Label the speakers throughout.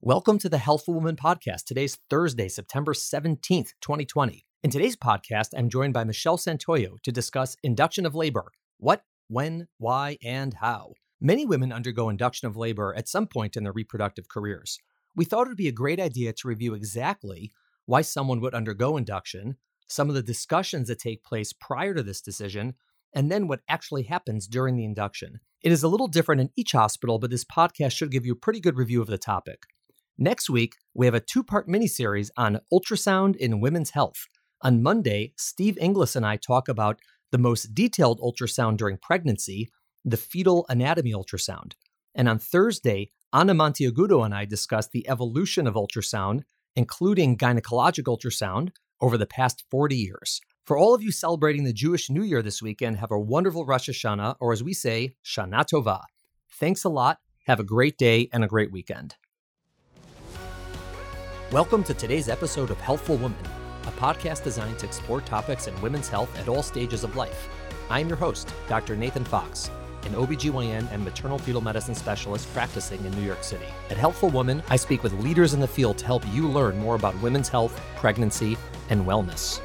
Speaker 1: Welcome to the Healthful Woman podcast. Today's Thursday, September 17th, 2020. In today's podcast, I'm joined by Michelle Santoyo to discuss induction of labor what, when, why, and how. Many women undergo induction of labor at some point in their reproductive careers. We thought it would be a great idea to review exactly why someone would undergo induction, some of the discussions that take place prior to this decision, and then what actually happens during the induction. It is a little different in each hospital, but this podcast should give you a pretty good review of the topic. Next week, we have a two part miniseries on ultrasound in women's health. On Monday, Steve Inglis and I talk about the most detailed ultrasound during pregnancy, the fetal anatomy ultrasound. And on Thursday, Anna Monteagudo and I discuss the evolution of ultrasound, including gynecologic ultrasound, over the past 40 years. For all of you celebrating the Jewish New Year this weekend, have a wonderful Rosh Hashanah, or as we say, Shana Tova. Thanks a lot. Have a great day and a great weekend. Welcome to today's episode of Healthful Woman, a podcast designed to explore topics in women's health at all stages of life. I am your host, Dr. Nathan Fox, an OBGYN and maternal fetal medicine specialist practicing in New York City. At Healthful Woman, I speak with leaders in the field to help you learn more about women's health, pregnancy, and wellness.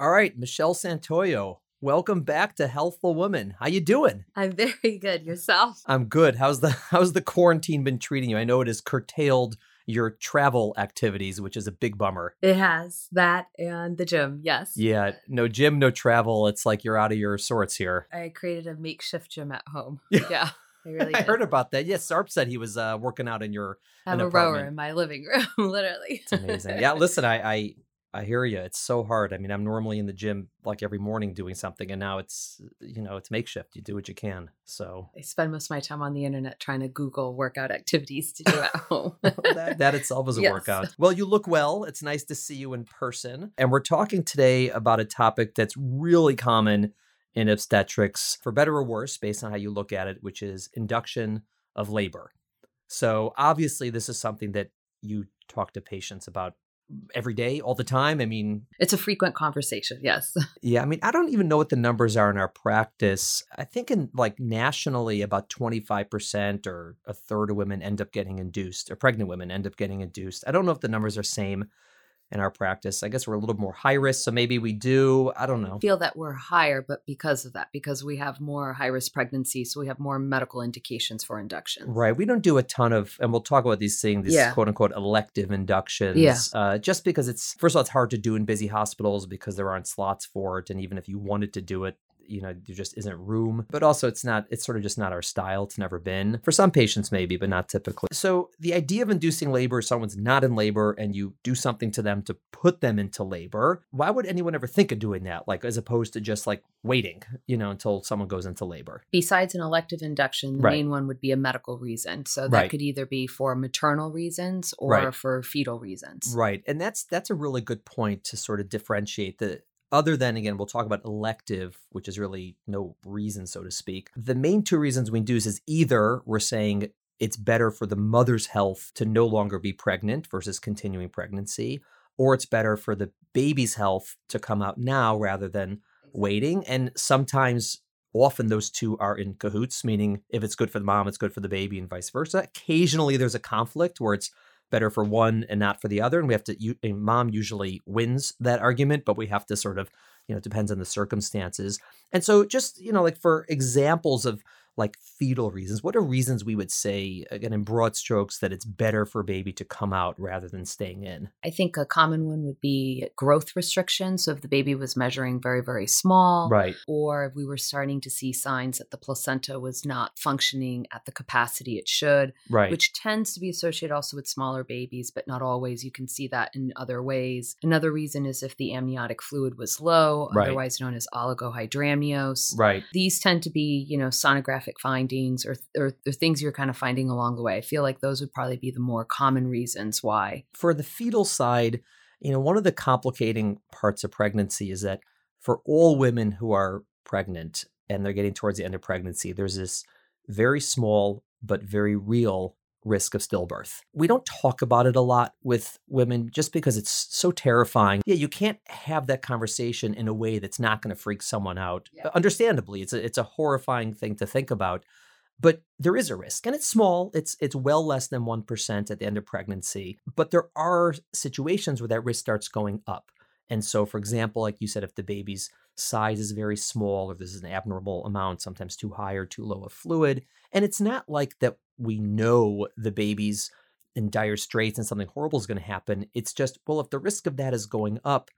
Speaker 1: All right, Michelle Santoyo, welcome back to Healthful Woman. How you doing?
Speaker 2: I'm very good. Yourself?
Speaker 1: I'm good. How's the how's the quarantine been treating you? I know it is curtailed your travel activities, which is a big bummer.
Speaker 2: It has that and the gym, yes.
Speaker 1: Yeah, no gym, no travel. It's like you're out of your sorts here.
Speaker 2: I created a makeshift gym at home. Yeah. I really
Speaker 1: I heard about that. Yes, Sarp said he was uh, working out in your.
Speaker 2: I have a rower in my living room, literally.
Speaker 1: It's amazing. Yeah, listen, I, I I hear you. It's so hard. I mean, I'm normally in the gym like every morning doing something, and now it's you know it's makeshift. You do what you can. So
Speaker 2: I spend most of my time on the internet trying to Google workout activities to do at home.
Speaker 1: that, that itself is a
Speaker 2: Yes.
Speaker 1: workout. Well, you look well. It's nice to see you in person. And we're talking today about a topic that's really common in obstetrics, for better or worse, based on how you look at it, which is induction of labor. So, obviously, this is something that you talk to patients about every day, all the time. I mean,
Speaker 2: It's a frequent conversation, yes.
Speaker 1: yeah, I mean, I don't even know what the numbers are in our practice. I think in like nationally, about 25% or a third of women end up getting induced, or pregnant women end up getting induced. I don't know if the numbers are same in our practice. I guess we're a little more high risk, so maybe we do. I don't know.
Speaker 2: Feel that we're higher, but because of that, because we have more high risk pregnancies, so we have more medical indications for induction.
Speaker 1: Right. We don't do a ton of, and we'll talk about these things, these
Speaker 2: Yeah.
Speaker 1: quote unquote elective inductions.
Speaker 2: Yeah.
Speaker 1: Uh, just because it's, first of all, it's hard to do in busy hospitals because there aren't slots for it. And even if you wanted to do it, you know, there just isn't room. But also, it's not, it's sort of just not our style. It's never been. For some patients, maybe, but not typically. So the idea of inducing labor, someone's not in labor and you do something to them to put them into labor. Why would anyone ever think of doing that? Like, as opposed to just like waiting, you know, until someone goes into labor?
Speaker 2: Besides an elective induction, the
Speaker 1: Right.
Speaker 2: main one would be a medical reason. So that
Speaker 1: Right.
Speaker 2: could either be for maternal reasons or
Speaker 1: Right.
Speaker 2: for fetal reasons.
Speaker 1: Right. And that's that's a really good point to sort of differentiate the other than again we'll talk about elective which is really no reason so to speak. The main two reasons we induce is either we're saying it's better for the mother's health to no longer be pregnant versus continuing pregnancy or it's better for the baby's health to come out now rather than waiting and sometimes often those two are in cahoots meaning if it's good for the mom it's good for the baby and vice versa occasionally there's a conflict where it's better for one and not for the other and we have to mom usually wins that argument but we have to sort of you know depends on the circumstances. And so just you know like for examples of like fetal reasons what are reasons we would say again in broad strokes that it's better for a baby to come out rather than staying in
Speaker 2: I think a common one would be growth restriction. So if the baby was measuring very, very small,
Speaker 1: right
Speaker 2: or if we were starting to see signs that the placenta was not functioning at the capacity it should,
Speaker 1: right
Speaker 2: which tends to be associated also with smaller babies, but not always. You can see that in other ways. Another reason is if the amniotic fluid was low,
Speaker 1: Right.
Speaker 2: otherwise known as oligohydramnios.
Speaker 1: right
Speaker 2: These tend to be, you know, sonographic findings or, or, or things you're kind of finding along the way. I feel like those would probably be the more common reasons why.
Speaker 1: for the fetal side, you know, one of the complicating parts of pregnancy is that for all women who are pregnant and they're getting towards the end of pregnancy, there's this very small but very real risk of stillbirth. We don't talk about it a lot with women just because it's so terrifying. Yeah, you can't have that conversation in a way that's not going to freak someone out.
Speaker 2: Yeah.
Speaker 1: Understandably, it's a it's a horrifying thing to think about. But there is a risk, and it's small. It's it's well less than one percent at the end of pregnancy. But there are situations where that risk starts going up. And so, for example, like you said, if the baby's size is very small, or this is an abnormal amount, sometimes too high or too low of fluid, and it's not like that we know the baby's in dire straits and something horrible is going to happen. It's just, well, if the risk of that is going up,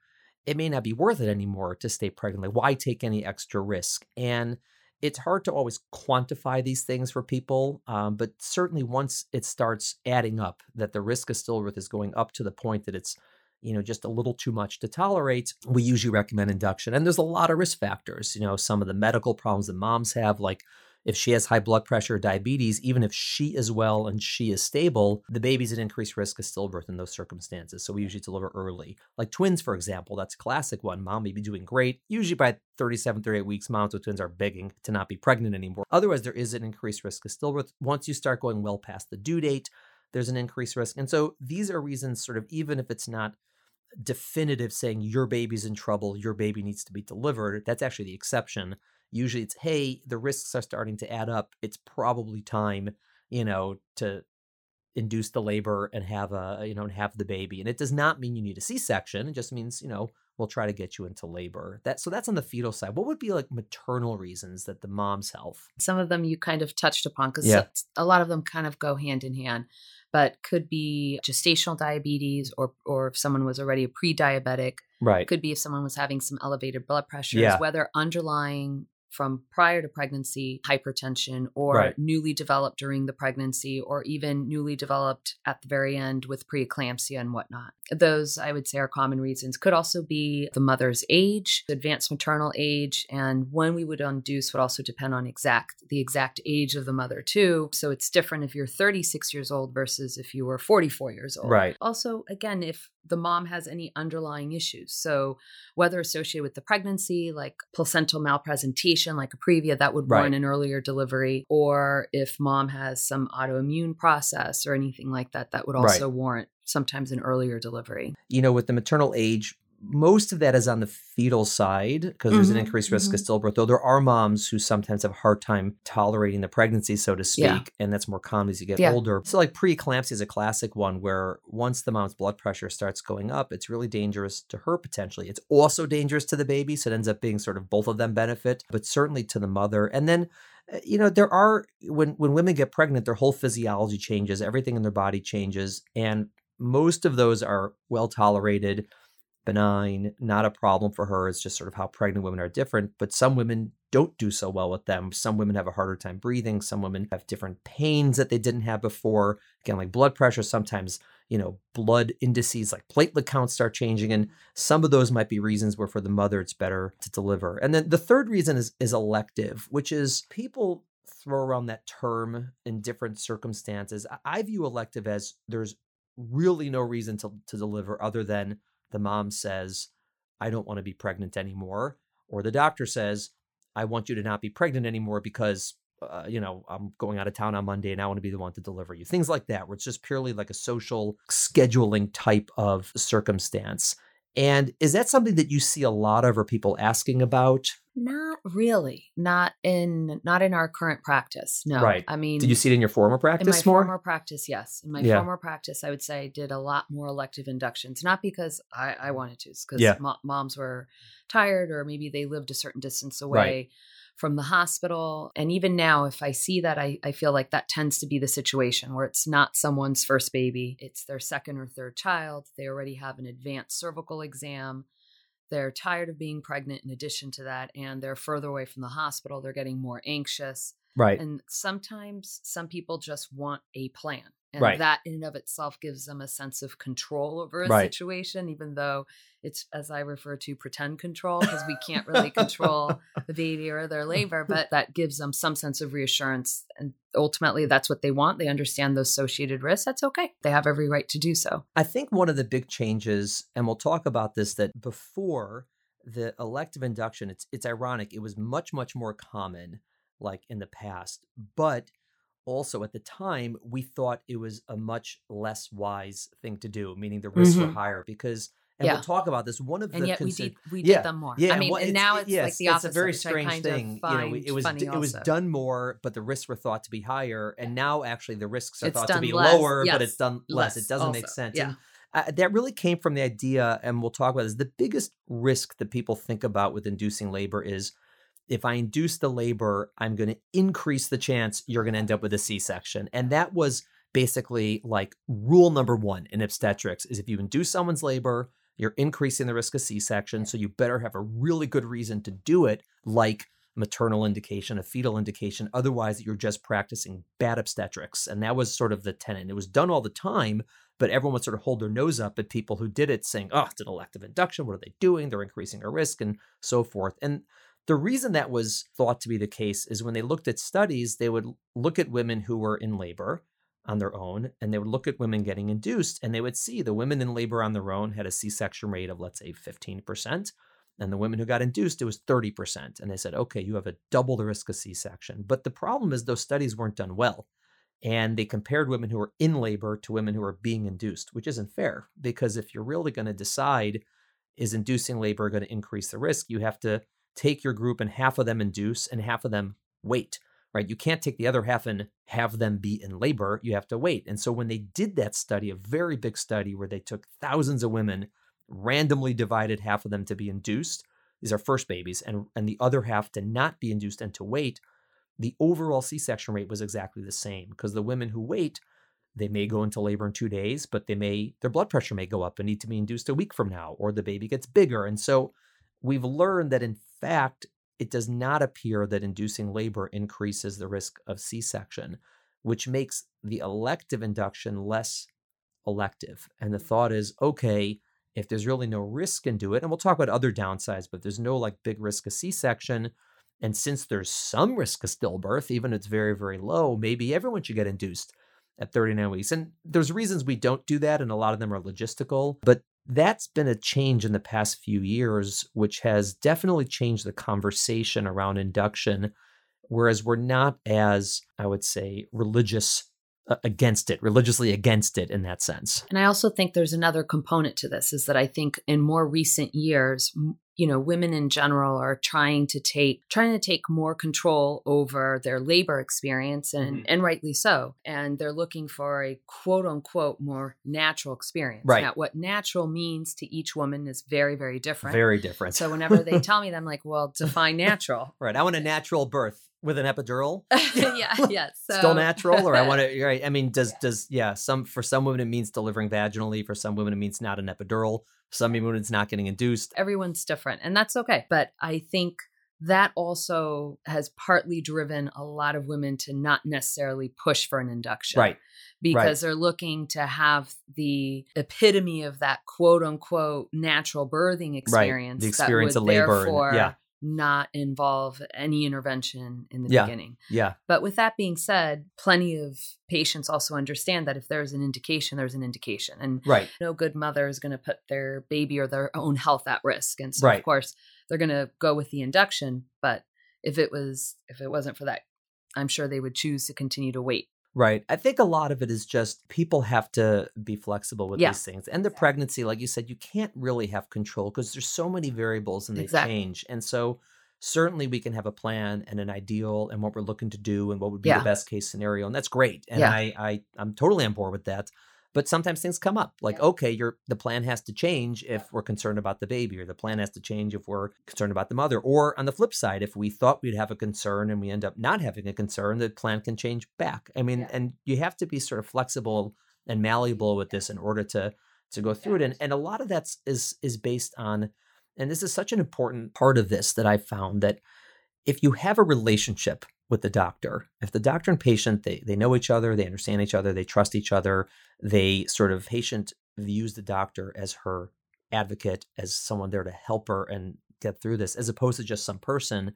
Speaker 1: it may not be worth it anymore to stay pregnant. Like, why take any extra risk? And it's hard to always quantify these things for people, um, but certainly once it starts adding up, that the risk of stillbirth is going up to the point that it's you know just a little too much to tolerate we usually recommend induction and there's a lot of risk factors you know some of the medical problems that moms have like if she has high blood pressure or diabetes, even if she is well and she is stable, the baby's at increased risk of stillbirth in those circumstances. So we usually deliver early. Like twins, for example, that's a classic one. Mom may be doing great. Usually by 37, 38 weeks, moms with twins are begging to not be pregnant anymore. Otherwise, there is an increased risk of stillbirth. Once you start going well past the due date, there's an increased risk. And so these are reasons, sort of, even if it's not definitive saying your baby's in trouble, your baby needs to be delivered, that's actually the exception usually it's hey the risks are starting to add up. It's probably time you know to induce the labor and have a you know and have the baby. And it does not mean you need a c-section. It just means you know we'll try to get you into labor. That so that's on the fetal side. What would be like maternal reasons that the mom's health
Speaker 2: some of them you kind of touched upon because yeah. a lot of them kind of go hand in hand but could be gestational diabetes or or if someone was already a pre-diabetic.
Speaker 1: Right.
Speaker 2: Could be if someone was having some elevated blood pressures
Speaker 1: yeah.
Speaker 2: whether underlying from prior to pregnancy hypertension or right. newly developed during the pregnancy or even newly developed at the very end with preeclampsia and whatnot. Those, I would say, are common reasons. Could also be the mother's age, advanced maternal age, and when we would induce would also depend on exact the exact age of the mother too. So it's different if you're 36 years old versus if you were 44 years old.
Speaker 1: Right.
Speaker 2: Also, again, if the mom has any underlying issues. So, whether associated with the pregnancy, like placental malpresentation, like a previa that would warrant right. an earlier delivery, or if mom has some autoimmune process or anything like that, that would also right. warrant sometimes an earlier delivery.
Speaker 1: You know, with the maternal age, most of that is on the fetal side because there's mm-hmm, an increased risk mm-hmm. of stillbirth. Though there are moms who sometimes have a hard time tolerating the pregnancy, so to speak, yeah. and that's more common as you get yeah. older. So, like preeclampsia is a classic one where once the mom's blood pressure starts going up, it's really dangerous to her potentially. It's also dangerous to the baby, so it ends up being sort of both of them benefit, but certainly to the mother. And then eh, you know there are when when women get pregnant their whole physiology changes everything in their body changes and most of those are well tolerated benign, not a problem for her. It's just sort of how pregnant women are different. But some women don't do so well with them. Some women have a harder time breathing. Some women have different pains that they didn't have before. Again, like blood pressure, sometimes, you know, blood indices like platelet counts start changing. And some of those might be reasons where for the mother it's better to deliver. And then the third reason is is elective, which is people throw around that term in different circumstances. I view elective as there's really no reason to, to deliver other than the mom says, I don't want to be pregnant anymore. Or the doctor says, I want you to not be pregnant anymore because, uh, you know, I'm going out of town on Monday and I want to be the one to deliver you. Things like that, where it's just purely like a social scheduling type of circumstance. And is that something that you see a lot of or people asking about?
Speaker 2: Not really. Not in not in our current practice. No.
Speaker 1: Right.
Speaker 2: I mean
Speaker 1: Did you see it in your former practice
Speaker 2: in my
Speaker 1: more?
Speaker 2: former practice, yes. In my yeah. former practice, I would say I did a lot more elective inductions. Not because I, I wanted to, because yeah. mo- moms were tired or maybe they lived a certain distance away. Right from the hospital. And even now, if I see that, I, I feel like that tends to be the situation where it's not someone's first baby, it's their second or third child. They already have an advanced cervical exam. They're tired of being pregnant in addition to that, and they're further away from the hospital. They're getting more anxious.
Speaker 1: Right.
Speaker 2: And sometimes some people just want a plan. And
Speaker 1: right.
Speaker 2: that in and of itself gives them a sense of control over a
Speaker 1: right.
Speaker 2: situation, even though it's, as I refer to, pretend control, because we can't really control the baby or their labor, but that gives them some sense of reassurance. And ultimately, that's what they want. They understand those associated risks. That's okay. They have every right to do so.
Speaker 1: I think one of the big changes, and we'll talk about this, that before the elective induction, it's, it's ironic, it was much, much more common like in the past. But also at the time, we thought it was a much less wise thing to do, meaning the risks mm-hmm. were higher because And yeah. we'll talk about this. One of
Speaker 2: and
Speaker 1: the
Speaker 2: yet we did we did yeah, them more. Yeah, I mean, well, and now it's
Speaker 1: yes,
Speaker 2: like the opposite.
Speaker 1: It's a very strange thing. You know, it was it was done more, but the risks were thought to be higher, and now actually the risks are it's thought to be less. lower, yes. but it's done less. less it doesn't also. make sense. Yeah. And, uh, that really came from the idea, and we'll talk about this. The biggest risk that people think about with inducing labor is if I induce the labor, I'm going to increase the chance you're going to end up with a C section. And that was basically like rule number one in obstetrics is if you induce someone's labor, you're increasing the risk of C-section. So you better have a really good reason to do it, like maternal indication, a fetal indication. Otherwise, you're just practicing bad obstetrics. And that was sort of the tenet. It was done all the time, but everyone would sort of hold their nose up at people who did it, saying, oh, it's an elective induction. What are they doing? They're increasing our risk and so forth. And the reason that was thought to be the case is when they looked at studies, they would look at women who were in labor on their own and they would look at women getting induced and they would see the women in labor on their own had a c-section rate of let's say 15% and the women who got induced it was 30% and they said okay you have a double the risk of c-section. But the problem is those studies weren't done well and they compared women who were in labor to women who were being induced which isn't fair because if you're really going to decide is inducing labor going to increase the risk you have to take your group and half of them induce and half of them wait right? You can't take the other half and have them be in labor. You have to wait. And so when they did that study, a very big study where they took thousands of women, randomly divided half of them to be induced, these are first babies, and, and the other half to not be induced and to wait, the overall C section rate was exactly the same because the women who wait, they may go into labor in two days, but they may their blood pressure may go up and need to be induced a week from now, or the baby gets bigger. And so we've learned that in fact, it does not appear that inducing labor increases the risk of C section, which makes the elective induction less elective. And the thought is okay, if there's really no risk in into it, and we'll talk about other downsides, but there's no like big risk of C section. And since there's some risk of stillbirth, even if it's very, very low, maybe everyone should get induced at 39 weeks. And there's reasons we don't do that, and a lot of them are logistical. But that's been a change in the past few years, which has definitely changed the conversation around induction. Whereas we're not as, I would say, religious uh, against it, religiously against it in that sense.
Speaker 2: And I also think there's another component to this is that I think in more recent years, you know women in general are trying to take trying to take more control over their labor experience and mm-hmm. and rightly so. And they're looking for a quote unquote more natural experience.
Speaker 1: Right.
Speaker 2: Now what natural means to each woman is very very different.
Speaker 1: Very different.
Speaker 2: So whenever they tell me that i'm like well define natural.
Speaker 1: Right. I want a natural birth with an epidural.
Speaker 2: Yeah yeah
Speaker 1: so. still natural or i want to right? I mean does yeah. does yeah some for some women it means delivering vaginally. For some women it means not an epidural some women it's not getting induced.
Speaker 2: Everyone's different, and that's okay. But I think that also has partly driven a lot of women to not necessarily push for an induction.
Speaker 1: Right.
Speaker 2: Because
Speaker 1: right.
Speaker 2: they're looking to have the epitome of that quote unquote natural birthing experience.
Speaker 1: Right. The experience of labor.
Speaker 2: And,
Speaker 1: yeah
Speaker 2: not involve any intervention in the
Speaker 1: yeah,
Speaker 2: beginning.
Speaker 1: Yeah.
Speaker 2: But with that being said, plenty of patients also understand that if there's an indication, there's an indication. And
Speaker 1: right.
Speaker 2: no good mother is going to put their baby or their own health at risk. And so
Speaker 1: right.
Speaker 2: of course they're going to go with the induction. But if it was if it wasn't for that, I'm sure they would choose to continue to wait
Speaker 1: Right. I think a lot of it is just people have to be flexible with yeah. these things. And the pregnancy, like you said, you can't really have control because there's so many variables and they exactly. change. And so certainly we can have a plan and an ideal and what we're looking to do and what would be yeah. the best case scenario. And that's great. And yeah. I, I I'm totally on board with that but sometimes things come up like okay your the plan has to change if we're concerned about the baby or the plan has to change if we're concerned about the mother. Or on the flip side if we thought we'd have a concern and we end up not having a concern the plan can change back. I mean yeah. and you have to be sort of flexible and malleable with this in order to to go through it and and a lot of that's is is based on and this is such an important part of this that i found that if you have a relationship with the doctor. If the doctor and patient they they know each other, they understand each other, they trust each other, they sort of patient views the doctor as her advocate, as someone there to help her and get through this, as opposed to just some person.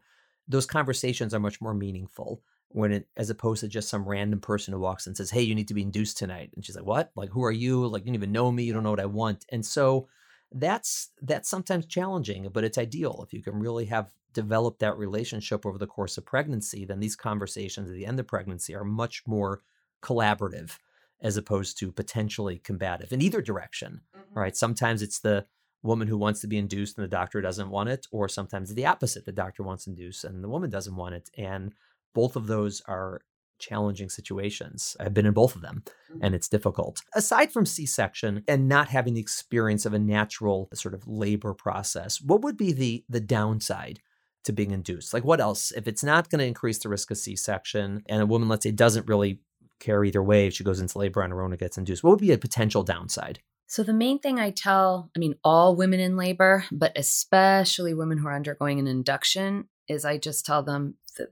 Speaker 1: Those conversations are much more meaningful when it as opposed to just some random person who walks and says, Hey, you need to be induced tonight. And she's like, What? Like, who are you? Like, you don't even know me, you don't know what I want. And so that's that's sometimes challenging, but it's ideal if you can really have developed that relationship over the course of pregnancy, then these conversations at the end of pregnancy are much more collaborative as opposed to potentially combative in either direction. Mm-hmm. Right. Sometimes it's the woman who wants to be induced and the doctor doesn't want it, or sometimes the opposite, the doctor wants induced and the woman doesn't want it. And both of those are challenging situations. I've been in both of them mm-hmm. and it's difficult. Aside from C section and not having the experience of a natural sort of labor process, what would be the, the downside? To being induced. Like, what else? If it's not going to increase the risk of C section and a woman, let's say, doesn't really care either way if she goes into labor on her own or gets induced, what would be a potential downside?
Speaker 2: So, the main thing I tell, I mean, all women in labor, but especially women who are undergoing an induction, is I just tell them the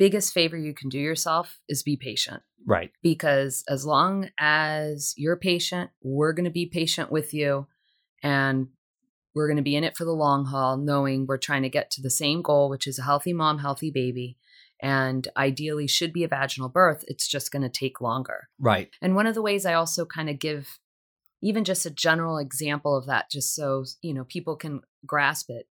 Speaker 2: biggest favor you can do yourself is be patient.
Speaker 1: Right.
Speaker 2: Because as long as you're patient, we're going to be patient with you and we're going to be in it for the long haul, knowing we're trying to get to the same goal, which is a healthy mom, healthy baby. And ideally, should be a vaginal birth. It's just going to take longer.
Speaker 1: Right.
Speaker 2: And one of the ways I also kind of give even just a general example of that just so you know people can grasp it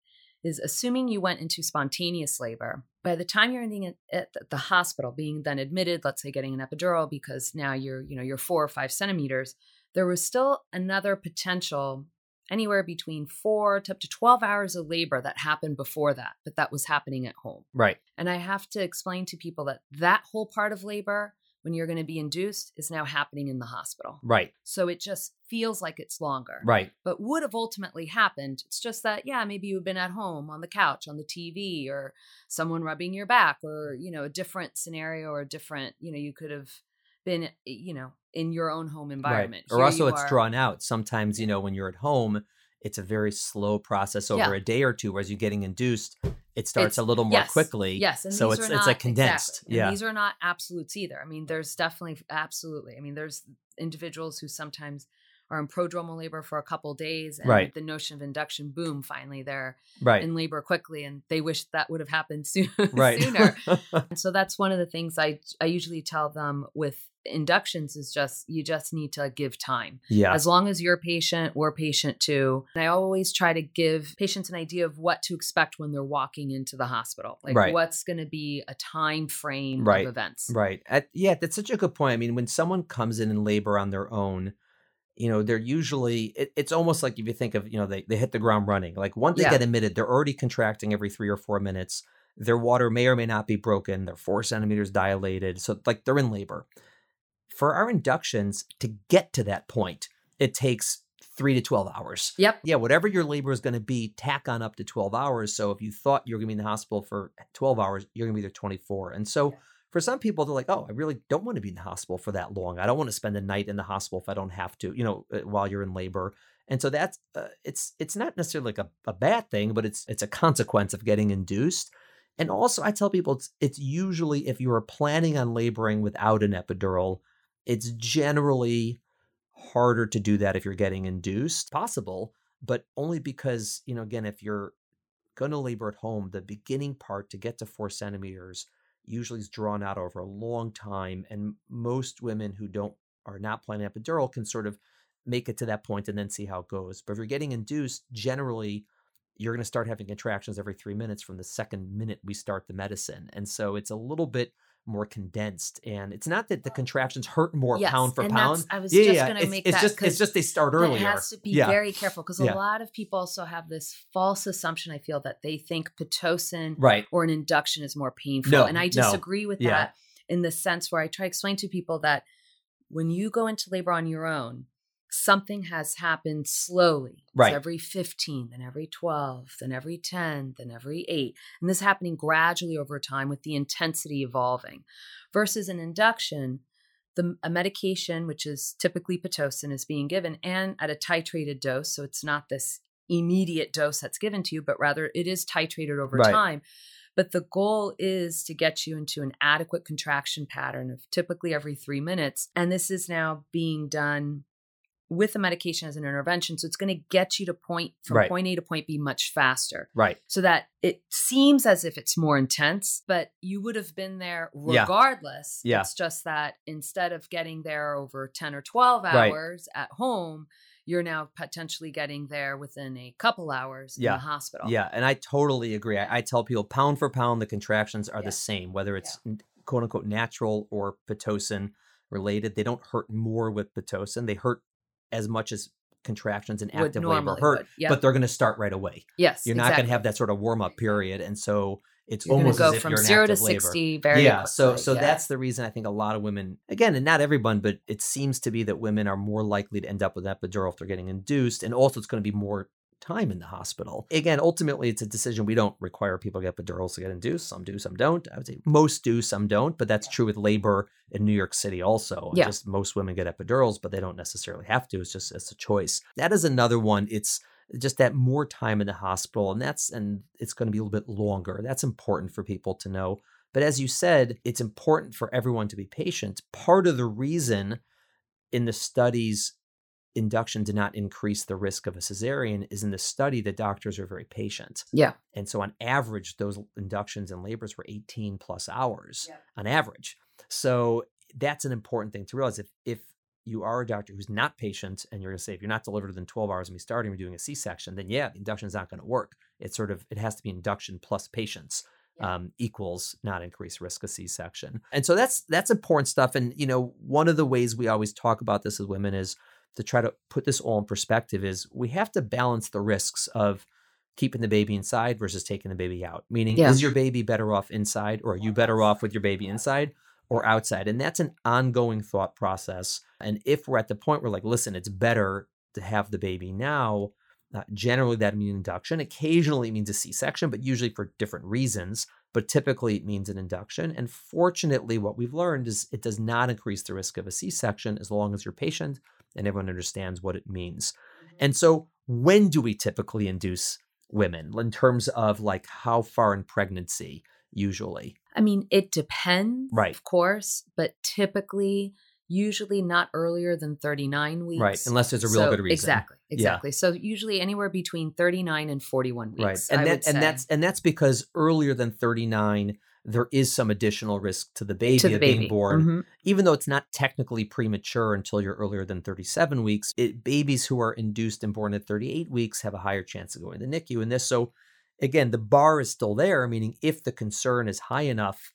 Speaker 2: is assuming you went into spontaneous labor. By the time you're in the, at the hospital being then admitted let's say getting an epidural because now you're you know you're four or five centimeters there was still another potential anywhere between four to up to 12 hours of labor that happened before that but that was happening at home.
Speaker 1: Right.
Speaker 2: And i have to explain to people that that whole part of labor when you're going to be induced is now happening in the hospital.
Speaker 1: Right.
Speaker 2: So it just feels like it's longer.
Speaker 1: Right.
Speaker 2: But would have ultimately happened. It's just that, yeah, maybe you've been at home on the couch, on the TV, or someone rubbing your back, or, you know, a different scenario or a different, you know, you could have been, eh, you know, in your own home environment.
Speaker 1: Right. Or also it's are, drawn out. Sometimes, you know, when you're at home, it's a very slow process over yeah. a day or two, whereas you getting induced, it starts it's, a little more
Speaker 2: yes,
Speaker 1: quickly.
Speaker 2: Yes,
Speaker 1: and so it's it's like condensed.
Speaker 2: Exactly. yeah, these are not absolutes either. I mean, there's definitely absolutely. I mean, there's individuals who sometimes are in prodromal labor for a couple days, and
Speaker 1: right.
Speaker 2: the notion of induction, boom, finally they're
Speaker 1: right.
Speaker 2: in labor quickly, and they wish that would have happened soon,
Speaker 1: right.
Speaker 2: sooner. and so that's one of the things I I usually tell them with inductions is just you just need to give time.
Speaker 1: Yeah.
Speaker 2: As long as you're patient, we're patient too. And I always try to give patients an idea of what to expect when they're walking into the hospital. Like
Speaker 1: right.
Speaker 2: what's going to be a time frame
Speaker 1: right.
Speaker 2: of events.
Speaker 1: Right. At, yeah, that's such a good point. I mean, when someone comes in in labor on their own, you know, they're usually it, it's almost like if you think of, you know, they they hit the ground running. Like once they yeah. get admitted, they're already contracting every 3 or 4 minutes. Their water may or may not be broken. They're 4 centimeters dilated. So like they're in labor for our inductions to get to that point, it takes three to 12 hours.
Speaker 2: Yep.
Speaker 1: Yeah, whatever your labor is going to be, tack on up to 12 hours. So if you thought you were going to be in the hospital for 12 hours, you're going to be there 24. And so yeah. For some people, they're like, oh, I really don't want to be in the hospital for that long. I don't want to spend a night in the hospital if I don't have to, you know, uh, while you're in labor. And so that's uh, it's it's not necessarily like a, a bad thing, but it's it's a consequence of getting induced. And also, I tell people it's it's usually if you are planning on laboring without an epidural, it's generally harder to do that if you're getting induced. Possible, but only because, you know, again, if you're going to labor at home, the beginning part to get to four centimeters usually is drawn out over a long time. And most women who don't are not planning epidural can sort of make it to that point and then see how it goes. But if you're getting induced, generally you're going to start having contractions every three minutes from the second minute we start the medicine. And so it's a little bit more condensed and it's not that the contractions hurt more
Speaker 2: yes,
Speaker 1: pound for pound
Speaker 2: i was yeah, just yeah. going to make
Speaker 1: it's
Speaker 2: that
Speaker 1: just it's just they start earlier
Speaker 2: it has to be
Speaker 1: yeah.
Speaker 2: very careful because a lot of people also have this false assumption i feel that they think pitocin
Speaker 1: right.
Speaker 2: or an induction is more painful
Speaker 1: no,
Speaker 2: and i disagree
Speaker 1: no.
Speaker 2: with that in the sense where i try to explain to people that when you go into labor on your own something has happened slowly.
Speaker 1: Right.
Speaker 2: It's every 15, then every 12, then every 10, then every 8. And this happening gradually over time with the intensity evolving. Versus an induction, the a medication, which is typically Pitocin, is being given and at a titrated dose. So it's not this immediate dose that's given to you, but rather it is titrated over
Speaker 1: right.
Speaker 2: time. But the goal is to get you into an adequate contraction pattern of typically every three minutes. And this is now being done with the medication as an intervention. So it's going to get you to point from
Speaker 1: right.
Speaker 2: point A to point B much faster.
Speaker 1: Right.
Speaker 2: So that it seems as if it's more intense, but you would have been there regardless.
Speaker 1: Yeah.
Speaker 2: It's just that instead of getting there over 10 or 12 hours right. at home, you're now potentially getting there within a couple hours
Speaker 1: yeah.
Speaker 2: in the hospital.
Speaker 1: Yeah. And I totally agree. I, I tell people pound for pound, the contractions are yeah. the same, whether it's yeah. quote unquote natural or Pitocin related. They don't hurt more with Pitocin. They hurt as much as contractions and active labor hurt, but they're going to start right away.
Speaker 2: Yes,
Speaker 1: you're not
Speaker 2: exactly.
Speaker 1: going to have that sort of warm up period, and so it's
Speaker 2: you're
Speaker 1: almost
Speaker 2: go
Speaker 1: as if
Speaker 2: from
Speaker 1: you're
Speaker 2: zero to sixty. Very
Speaker 1: yeah.
Speaker 2: quickly.
Speaker 1: So so
Speaker 2: yeah.
Speaker 1: that's the reason I think a lot of women, again, and not everyone, but it seems to be that women are more likely to end up with epidural if they're getting induced, and also it's going to be more time in the hospital. Again, ultimately, it's a decision. We don't require people to get epidurals to get induced. Some do, some don't. I would say most do, some don't. But that's true with labor in New York City also.
Speaker 2: Yeah.
Speaker 1: Just most women get epidurals, but they don't necessarily have to. It's just it's a choice. That is another one. It's just that more time in the hospital, and that's and it's going to be a little bit longer. That's important for people to know. But as you said, it's important for everyone to be patient. Part of the reason in the studies induction did not increase the risk of a cesarean is in the study that doctors are very patient.
Speaker 2: Yeah.
Speaker 1: And so on average, those inductions and labors were 18 plus hours yeah. on average. So that's an important thing to realize. If if you are a doctor who's not patient and you're going to say if you're not delivered within 12 hours of me starting we're doing a c-section then yeah the induction is not going to work it's sort of it has to be induction plus patience yeah. um, equals not increased risk of c-section and so that's that's important stuff and you know one of the ways we always talk about this as women is to try to put this all in perspective is we have to balance the risks of keeping the baby inside versus taking the baby out meaning yeah. is your baby better off inside or are you better off with your baby inside or outside. And that's an ongoing thought process. And if we're at the point where, like, listen, it's better to have the baby now, uh, generally that means induction. Occasionally it means a C section, but usually for different reasons. But typically it means an induction. And fortunately, what we've learned is it does not increase the risk of a C section as long as you're patient and everyone understands what it means. Mm-hmm. And so, when do we typically induce women in terms of like how far in pregnancy? Usually,
Speaker 2: I mean, it depends,
Speaker 1: right?
Speaker 2: Of course, but typically, usually not earlier than 39 weeks.
Speaker 1: Right, unless there's a real
Speaker 2: so,
Speaker 1: good reason.
Speaker 2: Exactly, exactly. Yeah. So usually anywhere between 39 and 41 weeks.
Speaker 1: Right, and
Speaker 2: I
Speaker 1: that, and that's and that's because earlier than 39 there is some additional risk to the baby
Speaker 2: to the
Speaker 1: of
Speaker 2: baby.
Speaker 1: being born,
Speaker 2: mm-hmm.
Speaker 1: even though it's not technically premature until you're earlier than 37 weeks. It, babies who are induced and born at 38 weeks have a higher chance of going to the NICU. And this, so again, the bar is still there, meaning if the concern is high enough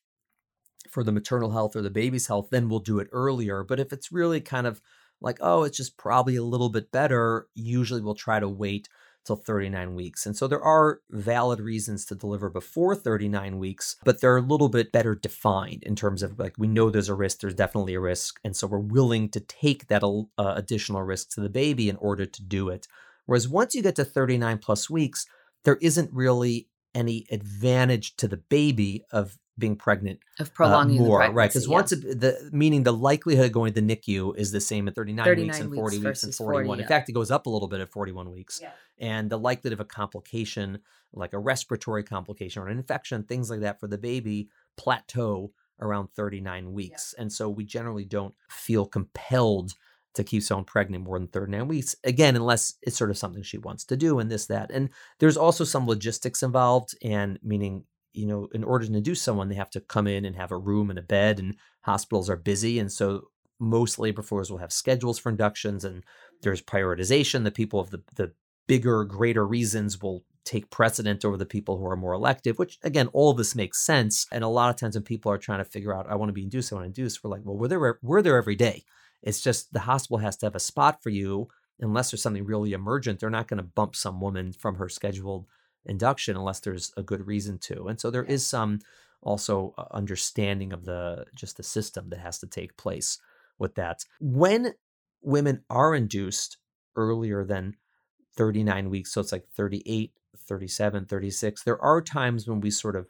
Speaker 1: for the maternal health or the baby's health, then we'll do it earlier. But if it's really kind of like, oh, it's just probably a little bit better, usually we'll try to wait till 39 weeks. And so there are valid reasons to deliver before 39 weeks, but they're a little bit better defined in terms of like, we know there's a risk, there's definitely a risk. And so we're willing to take that uh, additional risk to the baby in order to do it. Whereas once you get to 39 plus weeks, there isn't really any advantage to the baby of being pregnant
Speaker 2: of prolonging
Speaker 1: uh, more,
Speaker 2: the
Speaker 1: right? Because
Speaker 2: yeah.
Speaker 1: once it, the meaning the likelihood of going to the NICU is the same at 39,
Speaker 2: 39
Speaker 1: weeks and 40
Speaker 2: weeks,
Speaker 1: weeks and
Speaker 2: 41.
Speaker 1: 40,
Speaker 2: yeah.
Speaker 1: In fact, it goes up a little bit at 41 weeks.
Speaker 2: Yeah.
Speaker 1: And the likelihood of a complication, like a respiratory complication or an infection, things like that for the baby, plateau around 39 weeks. And so we generally don't feel compelled to keep someone pregnant more than 39 weeks. Again, unless it's sort of something she wants to do and this, that. And there's also some logistics involved, and meaning, you know, in order to induce someone, they have to come in and have a room and a bed, and hospitals are busy. And so most labor floors will have schedules for inductions, and there's prioritization. The people of the, the bigger, greater reasons will take precedent over the people who are more elective, which again, all of this makes sense. And a lot of times when people are trying to figure out, I want to be induced, I want to induce, we're like, well, we're there, we're there every day. It's just the hospital has to have a spot for you. Unless there's something really emergent, they're not going to bump some woman from her scheduled induction unless there's a good reason to. And so there is some also understanding of the just the system that has to take place with that. When women are induced earlier than 39 weeks, so it's like 38, 37, 36, there are times when we sort of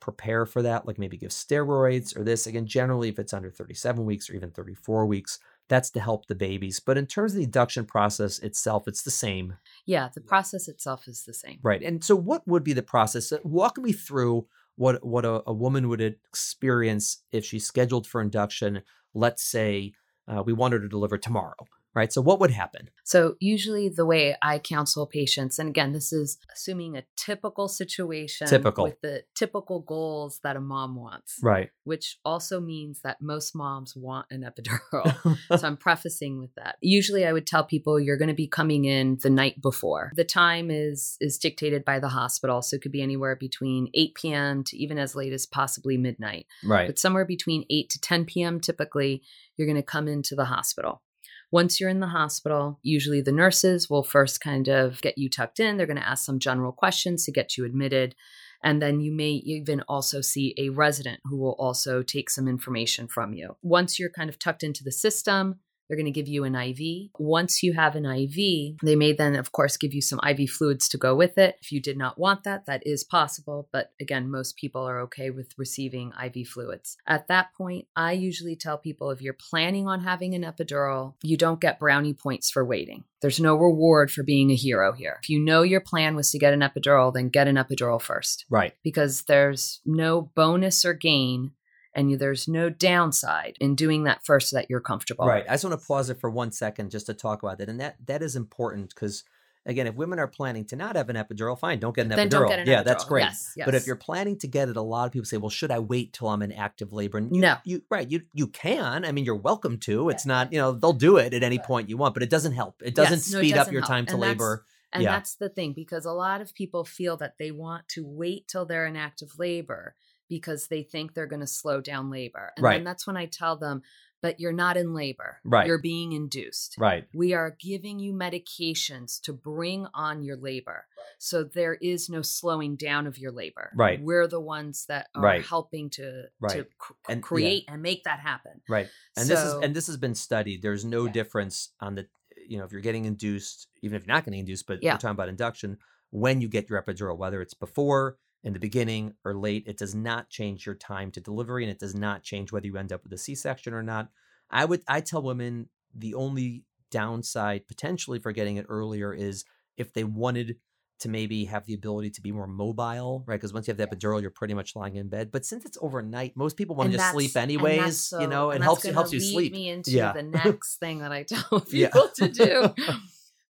Speaker 1: prepare for that, like maybe give steroids or this. Again, generally, if it's under 37 weeks or even 34 weeks, that's to help the babies. But in terms of the induction process itself, it's the same.
Speaker 2: Yeah, the process itself is the same.
Speaker 1: Right. And so, what would be the process? Walk me through what what a, a woman would experience if she's scheduled for induction. Let's say uh, we want her to deliver tomorrow right? So, what would happen?
Speaker 2: So, usually the way I counsel patients, and again, this is assuming a typical situation
Speaker 1: typical.
Speaker 2: with the typical goals that a mom wants,
Speaker 1: right?
Speaker 2: Which also means that most moms want an epidural. so, I'm prefacing with that. Usually, I would tell people you're going to be coming in the night before. The time is is dictated by the hospital, so it could be anywhere between 8 p.m. to even as late as possibly midnight.
Speaker 1: Right.
Speaker 2: But somewhere between 8 to 10 p.m. typically, you're going to come into the hospital Once you're in the hospital, usually the nurses will first kind of get you tucked in. They're going to ask some general questions to get you admitted. And then you may even also see a resident who will also take some information from you. Once you're kind of tucked into the system, they're going to give you an IV. Once you have an IV, they may then, of course, give you some IV fluids to go with it. If you did not want that, that is possible. But again, most people are okay with receiving IV fluids. At that point, I usually tell people if you're planning on having an epidural, you don't get brownie points for waiting. There's no reward for being a hero here. If you know your plan was to get an epidural, then get an epidural first.
Speaker 1: Right.
Speaker 2: Because there's no bonus or gain and you, there's no downside in doing that first so that you're comfortable.
Speaker 1: Right. I just want to pause it for one second just to talk about that. And that that is important because again, if women are planning to not have an epidural, fine, don't get an
Speaker 2: then
Speaker 1: epidural.
Speaker 2: Get an
Speaker 1: yeah,
Speaker 2: epidural.
Speaker 1: that's great.
Speaker 2: Yes, yes.
Speaker 1: But if you're planning to get it, a lot of people say, "Well, should I wait till I'm in active labor?" And
Speaker 2: you, no,
Speaker 1: you right, you you can. I mean, you're welcome to. It's not, you know, they'll do it at any point you want, but it doesn't help. It doesn't
Speaker 2: yes,
Speaker 1: speed
Speaker 2: no, it doesn't
Speaker 1: up your
Speaker 2: help.
Speaker 1: time to
Speaker 2: and
Speaker 1: labor.
Speaker 2: And
Speaker 1: yeah.
Speaker 2: that's the thing because a lot of people feel that they want to wait till they're in active labor because they think they're going to slow down labor. And
Speaker 1: right.
Speaker 2: then that's when I tell them, but you're not in labor.
Speaker 1: Right.
Speaker 2: You're being induced.
Speaker 1: Right.
Speaker 2: We are giving you medications to bring on your labor. So there is no slowing down of your labor.
Speaker 1: Right.
Speaker 2: We're the ones that are
Speaker 1: right.
Speaker 2: helping to,
Speaker 1: right.
Speaker 2: to cr-
Speaker 1: and,
Speaker 2: create yeah. and make that happen.
Speaker 1: Right. And
Speaker 2: so,
Speaker 1: this is and this has been studied. There's no
Speaker 2: yeah.
Speaker 1: difference on the you know, if you're getting induced, even if you're not getting induced, but
Speaker 2: yeah.
Speaker 1: we're talking about induction, when you get your epidural, whether it's before, in the beginning or late. It does not change your time to delivery and it does not change whether you end up with a C-section or not. I would I tell women the only downside potentially for getting it earlier is if they wanted to maybe have the ability to be more mobile, right? Because once you have the epidural, you're pretty much lying in bed. But since it's overnight, most people want to just sleep anyways.
Speaker 2: So,
Speaker 1: you know, it helps you helps you sleep.
Speaker 2: Me into
Speaker 1: yeah.
Speaker 2: the next thing that I tell people yeah. to do.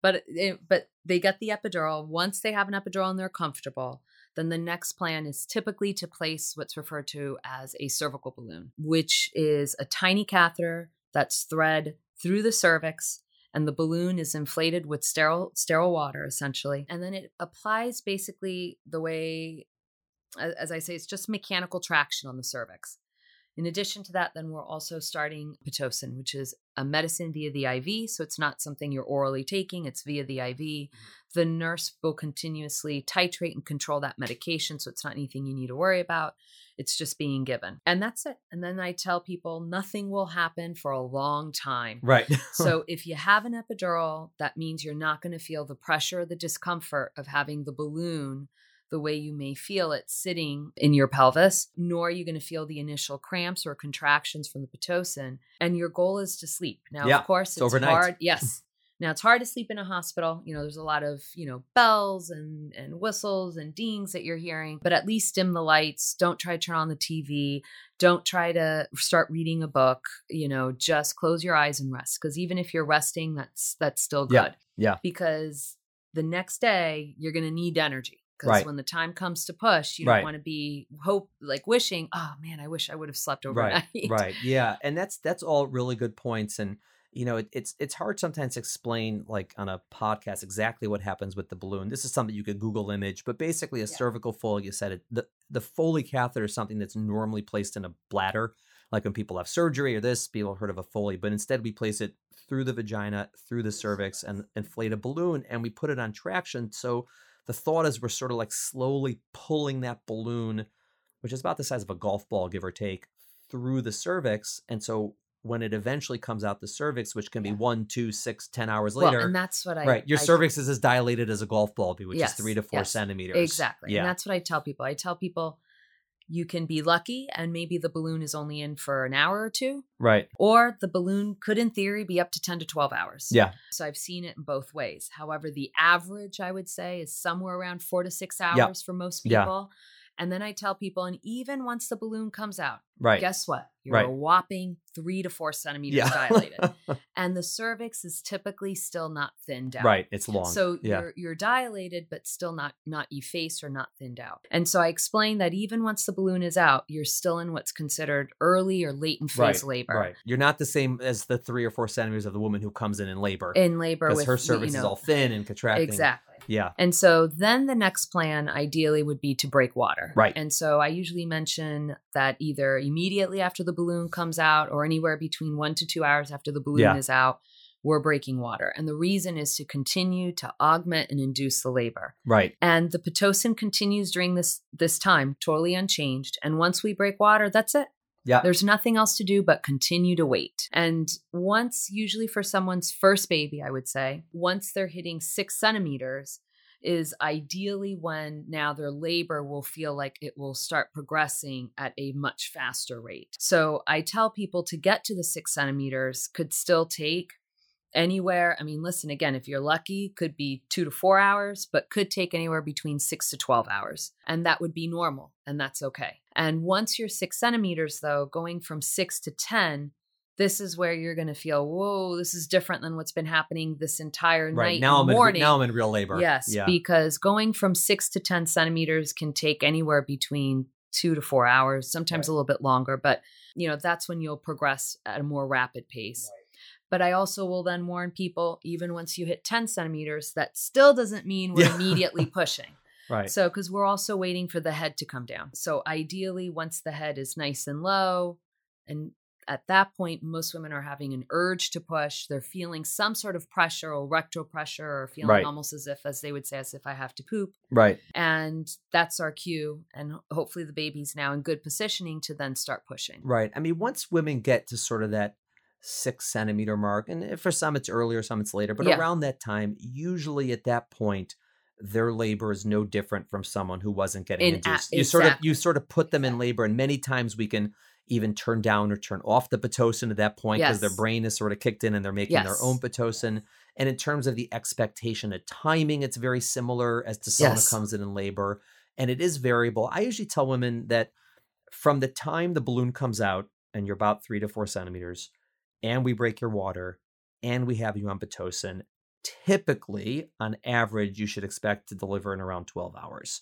Speaker 2: But it, but they get the epidural. Once they have an epidural and they're comfortable, then the next plan is typically to place what's referred to as a cervical balloon, which is a tiny catheter that's thread through the cervix and the balloon is inflated with sterile sterile water essentially. And then it applies basically the way as i say it's just mechanical traction on the cervix in addition to that, then we're also starting Pitocin, which is a medicine via the IV. So it's not something you're orally taking, it's via the IV. Mm-hmm. The nurse will continuously titrate and control that medication. So it's not anything you need to worry about. It's just being given. And that's it. And then I tell people nothing will happen for a long time.
Speaker 1: Right.
Speaker 2: so if you have an epidural, that means you're not going to feel the pressure, the discomfort of having the balloon the way you may feel it sitting in your pelvis, nor are you going to feel the initial cramps or contractions from the Pitocin. And your goal is to sleep. Now,
Speaker 1: yeah,
Speaker 2: of course,
Speaker 1: it's,
Speaker 2: it's
Speaker 1: overnight.
Speaker 2: hard. Yes. Now it's hard to sleep in a hospital. You know, there's a lot of, you know, bells and and whistles and dings that you're hearing, but at least dim the lights. Don't try to turn on the TV. Don't try to start reading a book, you know, just close your eyes and rest because even if you're resting, that's that's still good.
Speaker 1: Yeah. yeah.
Speaker 2: Because the next day you're going to need energy because
Speaker 1: right.
Speaker 2: when the time comes to push you
Speaker 1: right.
Speaker 2: don't want to be hope like wishing oh man i wish i would have slept overnight
Speaker 1: right right yeah and that's that's all really good points and you know it, it's it's hard sometimes to explain like on a podcast exactly what happens with the balloon this is something you could google image but basically a yeah. cervical foley you said it the, the foley catheter is something that's normally placed in a bladder like when people have surgery or this people have heard of a foley but instead we place it through the vagina through the cervix and inflate a balloon and we put it on traction so the thought is we're sort of like slowly pulling that balloon, which is about the size of a golf ball, give or take, through the cervix. And so when it eventually comes out the cervix, which can be one, two, six, ten hours later.
Speaker 2: Well, and that's what I
Speaker 1: right. Your
Speaker 2: I,
Speaker 1: cervix is as dilated as a golf ball, which
Speaker 2: yes,
Speaker 1: is three to four
Speaker 2: yes,
Speaker 1: centimeters.
Speaker 2: Exactly.
Speaker 1: Yeah.
Speaker 2: And that's what I tell people. I tell people you can be lucky and maybe the balloon is only in for an hour or two.
Speaker 1: Right.
Speaker 2: Or the balloon could, in theory, be up to 10 to 12 hours.
Speaker 1: Yeah.
Speaker 2: So I've seen it in both ways. However, the average, I would say, is somewhere around four to six hours
Speaker 1: yeah.
Speaker 2: for most people. Yeah. And then I tell people, and even once the balloon comes out,
Speaker 1: Right.
Speaker 2: guess what? You're
Speaker 1: Right.
Speaker 2: a whopping three to four centimeters
Speaker 1: Yeah.
Speaker 2: dilated. and the cervix is typically still not thinned out.
Speaker 1: right. It's long.
Speaker 2: So
Speaker 1: yeah.
Speaker 2: you're you're dilated, but still not not effaced or not thinned out. And so I explain that even once the balloon is out, you're still in what's considered early or latent phase
Speaker 1: right.
Speaker 2: labor.
Speaker 1: Right. You're not the same as the three or four centimeters of the woman who comes in in labor.
Speaker 2: In labor
Speaker 1: because her cervix
Speaker 2: you know,
Speaker 1: is all thin and contracting.
Speaker 2: Exactly.
Speaker 1: Yeah.
Speaker 2: And so then the next plan ideally would be to break water.
Speaker 1: Right.
Speaker 2: And so I usually mention that either immediately after the balloon comes out or anywhere between one to two hours after the balloon
Speaker 1: Yeah.
Speaker 2: is out, we're breaking water. And the reason is to continue to augment and induce the labor.
Speaker 1: Right.
Speaker 2: And the Pitocin continues during this this time, totally unchanged. And once we break water, that's it.
Speaker 1: Yeah.
Speaker 2: There's nothing else to do but continue to wait. And once, usually for someone's first baby, I would say, once they're hitting six centimeters, is ideally when now their labor will feel like it will start progressing at a much faster rate. So I tell people to get to the six centimeters could still take anywhere. I mean, listen, again, if you're lucky, could be two to four hours, but could take anywhere between six to 12 hours. And that would be normal, and that's okay. And once you're six centimeters, though, going from six to 10 this is where you're going to feel, whoa, this is different than what's been happening this entire
Speaker 1: right.
Speaker 2: night.
Speaker 1: Now I'm
Speaker 2: morning.
Speaker 1: In, now I'm in real labor.
Speaker 2: Yes, yeah. because going from six to ten centimeters can take anywhere between two to four hours, sometimes right. a little bit longer. But you know that's when you'll progress at a more rapid pace. Right. But I also will then warn people, even once you hit 10 centimeters, that still doesn't mean we're yeah. immediately pushing.
Speaker 1: Right.
Speaker 2: So, because we're also waiting for the head to come down. So, ideally, once the head is nice and low and at that point, most women are having an urge to push. They're feeling some sort of pressure or rectal pressure or feeling right. almost as if, as they would say, as if I have to poop.
Speaker 1: Right.
Speaker 2: And that's our cue. And hopefully the baby's now in good positioning to then start pushing.
Speaker 1: Right. I mean, once women get to sort of that six centimeter mark, and eh, for some it's earlier, some it's later, but yeah. around that time, usually at that point, their labor is no different from someone who wasn't getting in, induced. A- you exactly. sort of you sort of put them in labor, and many times we can even turn down or turn off the pitocin at that point because yes. their brain is sort of kicked in and they're making yes. their own pitocin. And in terms of the expectation of timing, it's very similar as to someone yes. who comes in in labor, and it is variable. I usually tell women that from the time the balloon comes out and you're about three to four centimeters, and we break your water, and we have you on pitocin, typically on average you should expect to deliver in around 12 hours.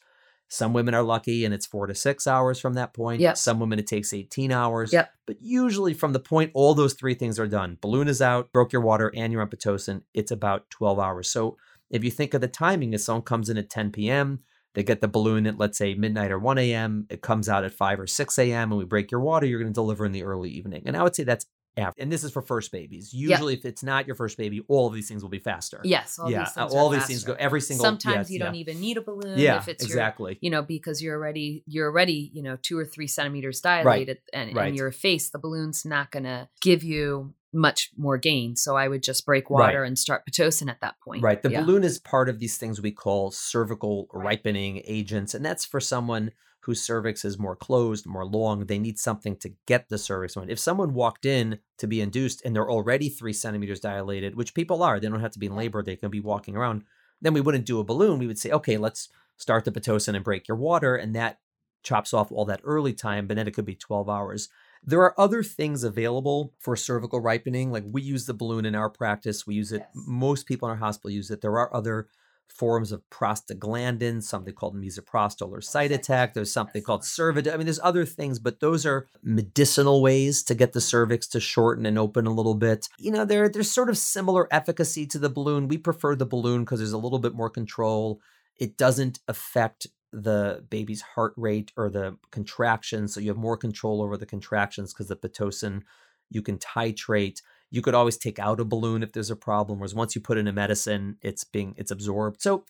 Speaker 1: Some women are lucky and it's four to six hours from that point.
Speaker 2: Yep.
Speaker 1: Some women it takes 18 hours.
Speaker 2: Yep.
Speaker 1: But usually from the point all those three things are done, balloon is out, broke your water, and you're on Pitocin, it's about 12 hours. So if you think of the timing, if someone comes in at 10 p.m., they get the balloon at let's say midnight or 1 a.m., it comes out at 5 or 6 a.m., and we break your water, you're going to deliver in the early evening. And I would say that's after. And this is for first babies. Usually, yep. if it's not your first baby, all of these things will be faster.
Speaker 2: Yes,
Speaker 1: all yeah,
Speaker 2: these things
Speaker 1: all
Speaker 2: these
Speaker 1: faster. things go every single.
Speaker 2: Sometimes
Speaker 1: yes,
Speaker 2: you don't even need a balloon.
Speaker 1: Yeah,
Speaker 2: if it's
Speaker 1: exactly.
Speaker 2: Your, you know, because you're already you're already you know two or three centimeters dilated,
Speaker 1: right.
Speaker 2: and,
Speaker 1: right.
Speaker 2: and your face, the balloon's not going to give you much more gain. So I would just break water
Speaker 1: right.
Speaker 2: and start pitocin at that point.
Speaker 1: Right. The
Speaker 2: yeah.
Speaker 1: balloon is part of these things we call cervical ripening agents, and that's for someone whose cervix is more closed, more long, they need something to get the cervix on. If someone walked in to be induced and they're already three centimeters dilated, which people are, they don't have to be in labor, they can be walking around, then we wouldn't do a balloon. We would say, okay, let's start the Pitocin and break your water. And that chops off all that early time, but then it could be 12 hours. There are other things available for cervical ripening. Like we use the balloon in our practice. We use it. Yes. Most people in our hospital use it. There are other forms of prostaglandins, something called misoprostol or Cytotec. There's something called Cervidil. I mean, there's other things, but those are medicinal ways to get the cervix to shorten and open a little bit. You know, they're, they're sort of similar efficacy to the balloon. We prefer the balloon because there's a little bit more control. It doesn't affect the baby's heart rate or the contractions, so you have more control over the contractions because the pitocin you can titrate you could always take out a balloon if there's a problem. Whereas once you put in a medicine, it's being it's absorbed. So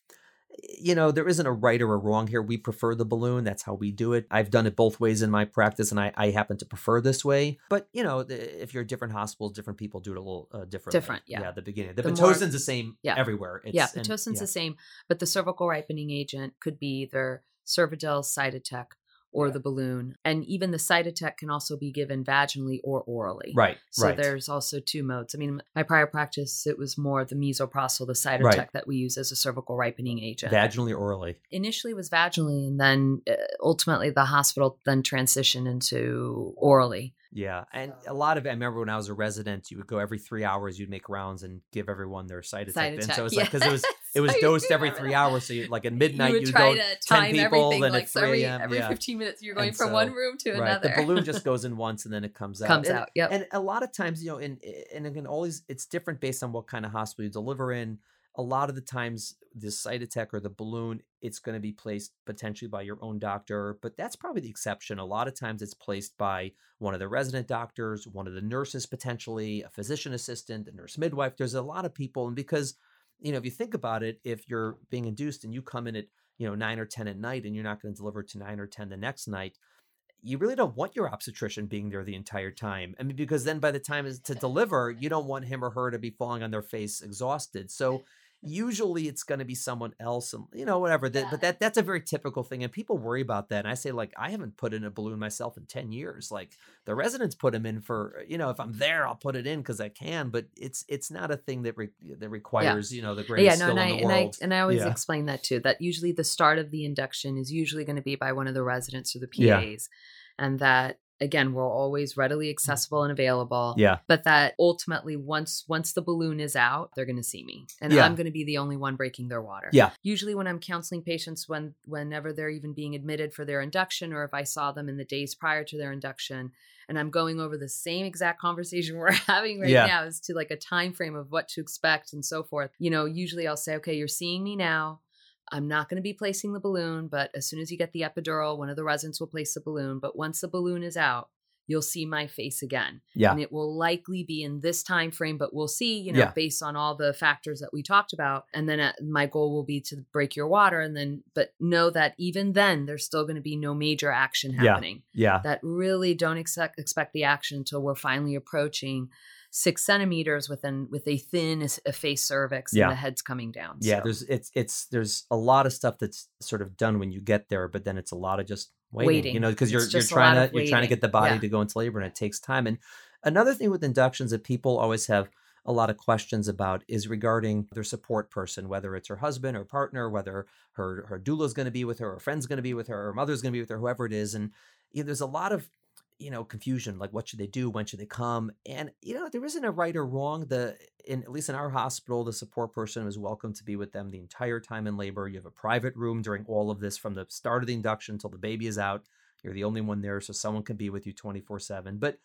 Speaker 1: you know, there isn't a right or a wrong here. We prefer the balloon. That's how we do it. I've done it both ways in my practice, and I, I happen to prefer this way. But, you know, the, if you're at different hospitals, different people do it a little uh, different.
Speaker 2: Different, yeah.
Speaker 1: Yeah, the beginning. The, the Pitocin's the same yeah. everywhere.
Speaker 2: It's, yeah, Pitocin's and, yeah. the same, but the cervical ripening agent could be either Cervidil, Cytotec, or the balloon. And even the Cytotec can also be given vaginally or orally.
Speaker 1: Right.
Speaker 2: So
Speaker 1: right.
Speaker 2: there's also two modes. I mean, my prior practice, it was more the misoprostol, the Cytotec right. that we use as a cervical ripening agent.
Speaker 1: Vaginally or orally?
Speaker 2: Initially was vaginally, and then uh, ultimately the hospital then transitioned into orally.
Speaker 1: Yeah, and a lot of it. I remember when I was a resident, you would go every three hours. You'd make rounds and give everyone their cytotec. effect. And so it's yeah. like because it was it was dosed every three hours. So you like at midnight you would
Speaker 2: try
Speaker 1: go
Speaker 2: to
Speaker 1: 10 people,
Speaker 2: then
Speaker 1: like
Speaker 2: at
Speaker 1: three a.m.
Speaker 2: Every,
Speaker 1: yeah.
Speaker 2: fifteen minutes, you're going and from so, one room to
Speaker 1: right,
Speaker 2: another.
Speaker 1: The balloon just goes in once and then it comes out.
Speaker 2: Comes
Speaker 1: and,
Speaker 2: out. Yep.
Speaker 1: And a lot of times, you know, and and again, always it's different based on what kind of hospital you deliver in a lot of the times the Cytotec or the balloon, it's going to be placed potentially by your own doctor, but that's probably the exception. A lot of times it's placed by one of the resident doctors, one of the nurses potentially, a physician assistant, a nurse midwife. There's a lot of people, and because you know, if you think about it, if you're being induced and you come in at you know nine or ten at night, and you're not going to deliver to nine or ten the next night, you really don't want your obstetrician being there the entire time. I mean, because then by the time to deliver, you don't want him or her to be falling on their face exhausted. So usually it's going to be someone else and you know whatever that, yeah. but that that's a very typical thing and people worry about that and i say like i haven't put in a balloon myself in 10 years like the residents put them in for uh, you know if i'm there i'll put it in because i can but it's it's not a thing that re- that requires yeah. you know the greatest yeah no and I,
Speaker 2: and
Speaker 1: I
Speaker 2: and i always yeah. explain that too that usually the start of the induction is usually going to be by one of the residents or the pas and that again we're always readily accessible and available
Speaker 1: yeah
Speaker 2: but that ultimately once once the balloon is out they're going to see me and yeah. i'm going to be the only one breaking their water
Speaker 1: yeah
Speaker 2: usually when i'm counseling patients when whenever they're even being admitted for their induction or if i saw them in the days prior to their induction and i'm going over the same exact conversation we're having right yeah. now as to like a time frame of what to expect and so forth you know usually i'll say okay you're seeing me now I'm not going to be placing the balloon, but as soon as you get the epidural, one of the residents will place the balloon. But once the balloon is out, you'll see my face again.
Speaker 1: Yeah.
Speaker 2: And it will likely be in this time frame, but we'll see, you know, yeah. based on all the factors that we talked about. And then uh, my goal will be to break your water and then but know that even then there's still going to be no major action happening.
Speaker 1: Yeah. yeah.
Speaker 2: That really don't expect expect the action until we're finally approaching six centimeters within with a thin face cervix yeah. and the head's coming down.
Speaker 1: Yeah, so. there's it's it's there's a lot of stuff that's sort of done when you get there, but then it's a lot of just waiting. waiting. You know, because you're you're trying to you're trying to get the body yeah. to go into labor and it takes time. And another thing with inductions that people always have a lot of questions about is regarding their support person, whether it's her husband or partner, whether her her doula is going to be with her, or friend's going to be with her, or mother's going to be with her, whoever it is. And you know, there's a lot of you know confusion like what should they do when should they come and you know there isn't a right or wrong the in at least in our hospital the support person is welcome to be with them the entire time in labor you have a private room during all of this from the start of the induction until the baby is out you're the only one there so someone can be with you 24 7 but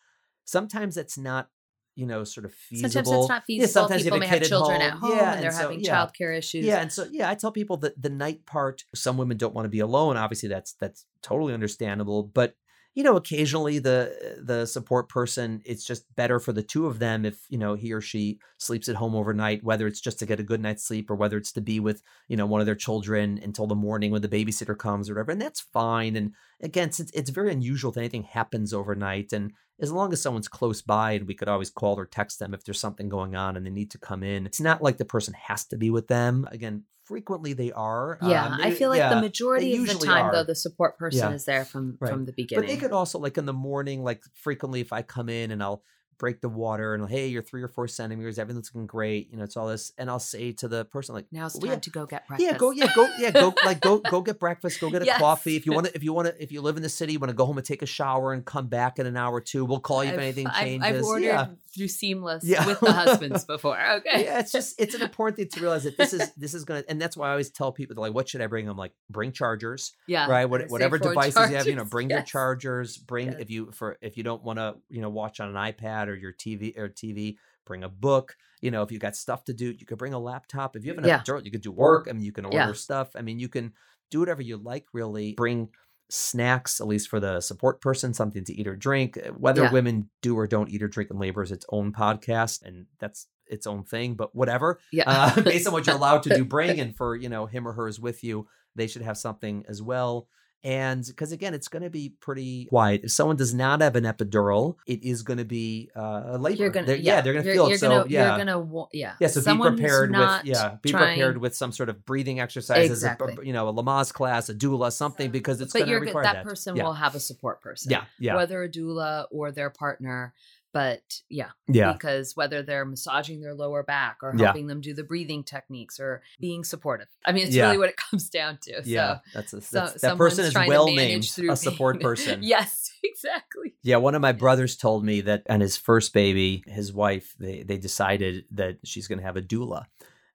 Speaker 1: sometimes that's not you know, sort of feasible.
Speaker 2: Sometimes it's not feasible. Yeah, sometimes people may have children at home, yeah, and they're and so, having yeah. childcare issues.
Speaker 1: Yeah, and so yeah, I tell people that the night part. Some women don't want to be alone. Obviously, that's that's totally understandable. But you know occasionally the the support person it's just better for the two of them if you know he or she sleeps at home overnight whether it's just to get a good night's sleep or whether it's to be with you know one of their children until the morning when the babysitter comes or whatever and that's fine and again since it's very unusual that anything happens overnight and as long as someone's close by and we could always call or text them if there's something going on and they need to come in it's not like the person has to be with them again frequently they are.
Speaker 2: Yeah, um, they, I feel like yeah, the majority of the time, are. though, the support person yeah. is there from right. from the beginning.
Speaker 1: But they could also, like in the morning, like frequently, if I come in and I'll break the water and hey, you're three or four centimeters, everything's looking great, you know, it's all this. And I'll say to the person like,
Speaker 2: now's time to go get breakfast.
Speaker 1: Yeah, go, yeah, go, yeah, go, like go, go get breakfast, go get a coffee. If you want to, if you want to, if you live in the city, you want to go home and take a shower and come back in an hour or two. We'll call you I've, if anything changes.
Speaker 2: I've, I've ordered yeah. Through Seamless yeah. with the husbands before. Okay.
Speaker 1: Yeah, it's just it's an important thing to realize that this is this is gonna, and that's why I always tell people like, what should I bring? I'm like, bring chargers.
Speaker 2: Yeah.
Speaker 1: Right. What, whatever devices chargers. you have, you know, bring yes. your chargers. Bring yes. if you for if you don't want to, you know, watch on an iPad or your TV or TV, bring a book. You know, if you got stuff to do, you could bring a laptop. If you have enough yeah. you could do work. I mean, you can order yeah. stuff. I mean, you can do whatever you like, really. Bring snacks, at least for the support person, something to eat or drink. Uh, whether yeah. women do or don't eat or drink in labor is its own podcast, and that's its own thing. But whatever,
Speaker 2: yeah.
Speaker 1: uh, based on what you're allowed to do, bring, and for you know him or her is with you, they should have something as well. And because again, it's going to be pretty quiet. If someone does not have an epidural, it is going to be uh, a labor. You're gonna, they're, yeah, yeah, they're going to feel
Speaker 2: it.
Speaker 1: So
Speaker 2: gonna,
Speaker 1: yeah,
Speaker 2: you're going to yeah.
Speaker 1: Yeah, so Someone be prepared with yeah, be trying... prepared with some sort of breathing exercises,
Speaker 2: exactly.
Speaker 1: a, you know, a Lamaze class, a doula, something because it's going to require
Speaker 2: that.
Speaker 1: But that
Speaker 2: person
Speaker 1: yeah.
Speaker 2: will have a support person.
Speaker 1: Yeah, yeah.
Speaker 2: Whether a doula or their partner but yeah
Speaker 1: yeah.
Speaker 2: because whether they're massaging their lower back or helping yeah. them do the breathing techniques or being supportive. I mean it's yeah. really what it comes down to
Speaker 1: yeah so, that's, a, that's so, that person is well named a support person.
Speaker 2: Yes exactly.
Speaker 1: Yeah one of my brothers told me that on his first baby his wife they, they decided that she's going to have a doula.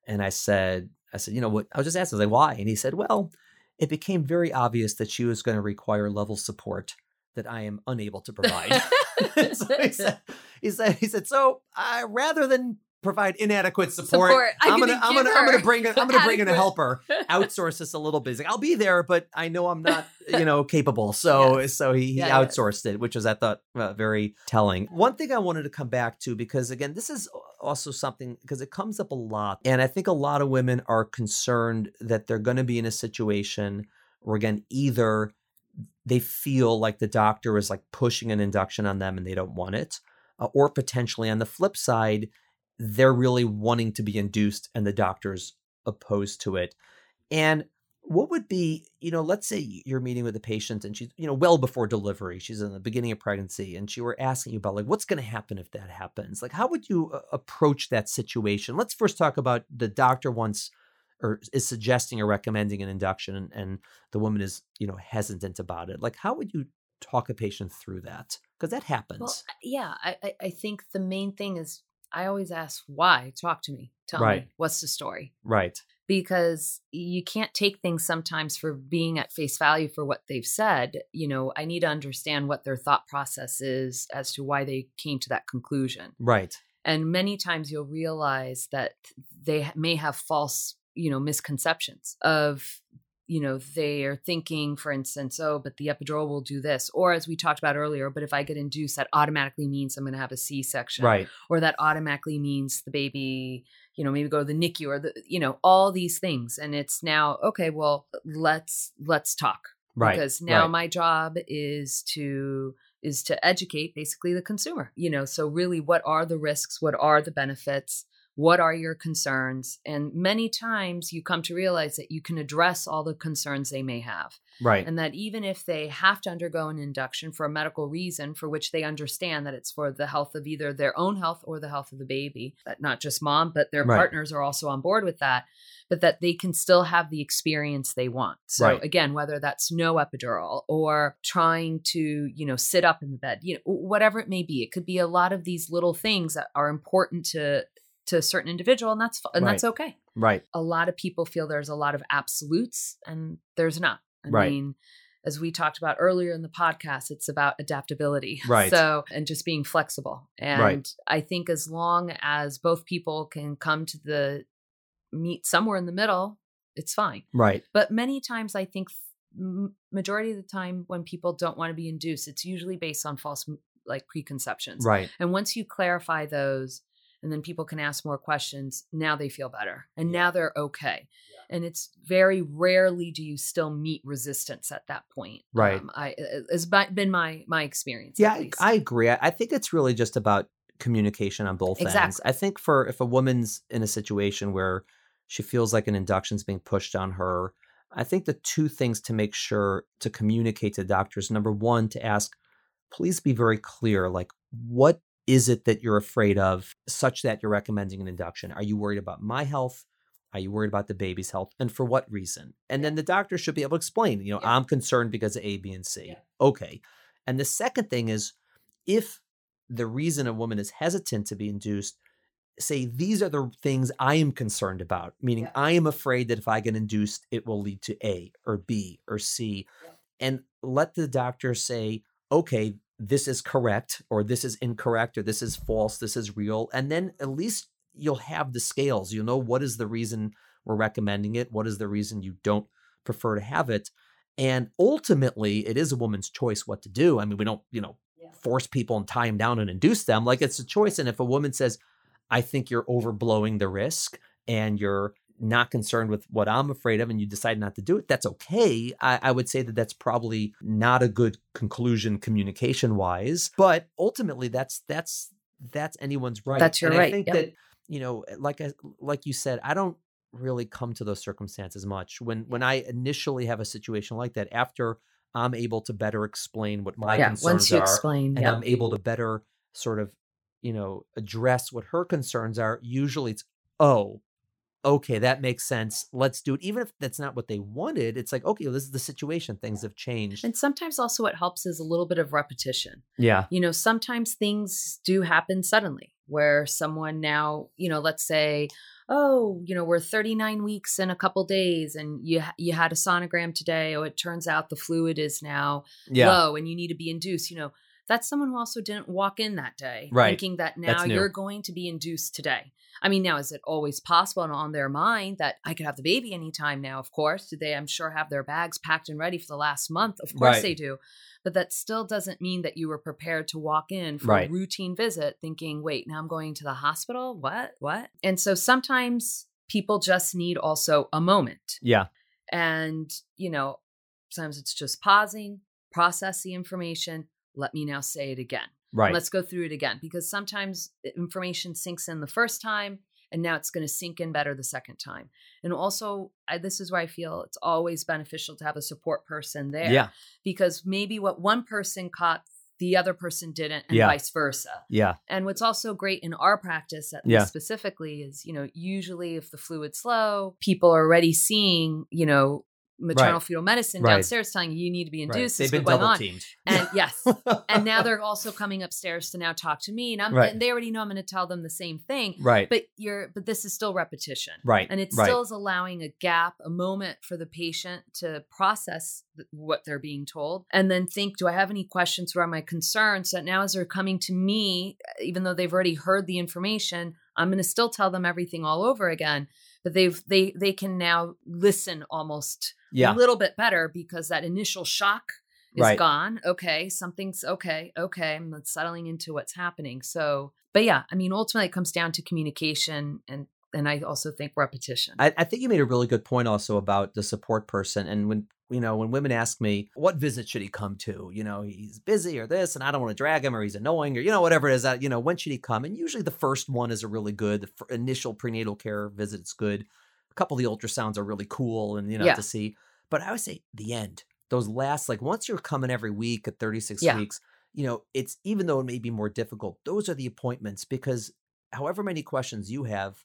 Speaker 1: And i said i said you know what? I was just asking I was like why? And he said well it became very obvious that she was going to require level support that I am unable to provide. so he said, he said, he said, so uh, rather than provide inadequate support. support. I'm, I'm, gonna, I'm gonna, I'm gonna bring, a, I'm gonna bring in a helper. Outsource this a little bit. I'll be there, but I know I'm not, you know, capable. So, yes. so he, outsourced it, which was I thought uh, very telling. One thing I wanted to come back to because again, this is also something because it comes up a lot, and I think a lot of women are concerned that they're going to be in a situation where again, either they feel like the doctor is like pushing an induction on them and they don't want it, uh, or potentially on the flip side they're really wanting to be induced and the doctor's opposed to it. And what would be, you know, let's say you're meeting with a patient and she's, you know, well before delivery, she's in the beginning of pregnancy and she were asking you about like what's going to happen if that happens? Like how would you uh, approach that situation? Let's first talk about the doctor wants or is suggesting or recommending an induction and, and the woman is, you know, hesitant about it. Like how would you talk a patient through that? Because that happens. Well,
Speaker 2: yeah, I, I think the main thing is I always ask why. Talk to me. Tell right. me what's the story.
Speaker 1: Right.
Speaker 2: Because you can't take things sometimes for being at face value for what they've said. You know, I need to understand what their thought process is as to why they came to that conclusion.
Speaker 1: Right.
Speaker 2: And many times you'll realize that they may have false, you know, misconceptions of you know, they are thinking, for instance, oh, but the epidural will do this. Or as we talked about earlier, but if I get induced, that automatically means I'm going to have a C section.
Speaker 1: Right.
Speaker 2: Or that automatically means the baby, you know, maybe go to the NICU or the, you know, all these things. And it's now, okay, well, let's, let's talk.
Speaker 1: Right.
Speaker 2: Because now
Speaker 1: right.
Speaker 2: my job is to, is to educate basically the consumer, you know, so really what are the risks? What are the benefits? What are your concerns? And many times you come to realize that you can address all the concerns they may have.
Speaker 1: Right.
Speaker 2: And that even if they have to undergo an induction for a medical reason for which they understand that it's for the health of either their own health or the health of the baby, that not just mom, but their right. partners are also on board with that, but that they can still have the experience they want. So right. again, whether that's no epidural or trying to, you know, sit up in the bed, you know, whatever it may be, it could be a lot of these little things that are important to to a certain individual and that's and right. that's okay.
Speaker 1: Right.
Speaker 2: A lot of people feel there's a lot of absolutes and there's not. I right. mean as we talked about earlier in the podcast it's about adaptability.
Speaker 1: Right.
Speaker 2: So and just being flexible. And
Speaker 1: right.
Speaker 2: i think as long as both people can come to the meet somewhere in the middle it's fine.
Speaker 1: Right.
Speaker 2: But many times i think majority of the time when people don't want to be induced it's usually based on false like preconceptions.
Speaker 1: Right.
Speaker 2: And once you clarify those and then people can ask more questions now they feel better and now they're okay. Yeah. and it's very rarely do you still meet resistance at that point
Speaker 1: right.
Speaker 2: um, i it's been my my experience
Speaker 1: yeah i agree i think it's really just about communication on both exactly. ends i think for if a woman's in a situation where she feels like an induction is being pushed on her i think the two things to make sure to communicate to doctors number one to ask please be very clear like what is it that you're afraid of such that you're recommending an induction? Are you worried about my health? Are you worried about the baby's health? And for what reason? And then the doctor should be able to explain, you know, yeah. I'm concerned because of A, B, and C. Yeah. Okay. And the second thing is if the reason a woman is hesitant to be induced, say, these are the things I am concerned about, meaning yeah. I am afraid that if I get induced, it will lead to A or B or C. And let the doctor say, okay, this is correct or this is incorrect or this is false, this is real. And then at least you'll have the scales. You'll know what is the reason we're recommending it, what is the reason you don't prefer to have it. And ultimately, it is a woman's choice what to do. I mean, we don't, you know, yeah. force people and tie them down and induce them. Like it's a choice. And if a woman says, I think you're overblowing the risk and you're not concerned with what I'm afraid of and you decide not to do it, that's okay. I, I would say that that's probably not a good conclusion communication wise, but ultimately that's that's that's anyone's right.
Speaker 2: That's your
Speaker 1: and
Speaker 2: right.
Speaker 1: I think yep. that you know, like I, like you said, I don't really come to those circumstances much. When when I initially have a situation like that, after I'm able to better explain what my yeah, concerns
Speaker 2: once you
Speaker 1: are,
Speaker 2: explain,
Speaker 1: and
Speaker 2: yeah.
Speaker 1: I'm able to better sort of you know address what her concerns are. Usually, it's oh okay, that makes sense. Let's do it. Even if that's not what they wanted, it's like, okay, well, this is the situation. Things have changed.
Speaker 2: And sometimes also what helps is a little bit of repetition.
Speaker 1: Yeah.
Speaker 2: You know, sometimes things do happen suddenly where someone now, you know, let's say, oh, you know, we're 39 weeks in a couple days and you you had a sonogram today. Oh, it turns out the fluid is now yeah. low and you need to be induced, you know. That's someone who also didn't walk in that day
Speaker 1: right.
Speaker 2: thinking that now you're going to be induced today. I mean, now is it always possible and on their mind that I could have the baby anytime now? Of course. Do they, I'm sure, have their bags packed and ready for the last month? Of course right. they do. But that still doesn't mean that you were prepared to walk in for right. a routine visit thinking, wait, now I'm going to the hospital? What? What? And so sometimes people just need also a moment.
Speaker 1: Yeah.
Speaker 2: And, you know, sometimes it's just pausing, process the information. Let me now say it again.
Speaker 1: Right.
Speaker 2: Let's go through it again because sometimes information sinks in the first time and now it's going to sink in better the second time. And also, I, this is where I feel it's always beneficial to have a support person there.
Speaker 1: Yeah.
Speaker 2: Because maybe what one person caught the other person didn't and
Speaker 1: yeah.
Speaker 2: vice versa.
Speaker 1: Yeah.
Speaker 2: And what's also great in our practice at yeah. specifically is, you know, usually if the fluid's low, people are already seeing, you know, maternal right. fetal medicine right. downstairs telling you you need to be induced.
Speaker 1: Right. They've been double teamed.
Speaker 2: And yes. and now they're also coming upstairs to now talk to me. And I'm and they already know I'm going to tell them the same thing.
Speaker 1: Right.
Speaker 2: But you're but this is still repetition.
Speaker 1: Right.
Speaker 2: And it still is allowing a gap, a moment for the patient to process what they're being told and then think, do I have any questions? What are my concerns? So now as they're coming to me, even though they've already heard the information, I'm going to still tell them everything all over again but they've they they can now listen almost yeah. a little bit better because that initial shock is right. gone. Okay, something's okay. Okay, I'm settling into what's happening. So, but yeah, I mean, ultimately, it comes down to communication and and I also think repetition.
Speaker 1: I, I, think you made a really good point also about the support person. And when you know when women ask me what visit should he come to, you know he's busy or this, and I don't want to drag him or he's annoying or you know whatever it is. That you know when should he come? And usually the first one is a really good. The initial prenatal care visit is good couple of the ultrasounds are really cool and you know yeah. to see. But I would say the end, those last like once you're coming every week at 36 yeah. weeks, you know, it's even though it may be more difficult, those are the appointments because however many questions you have,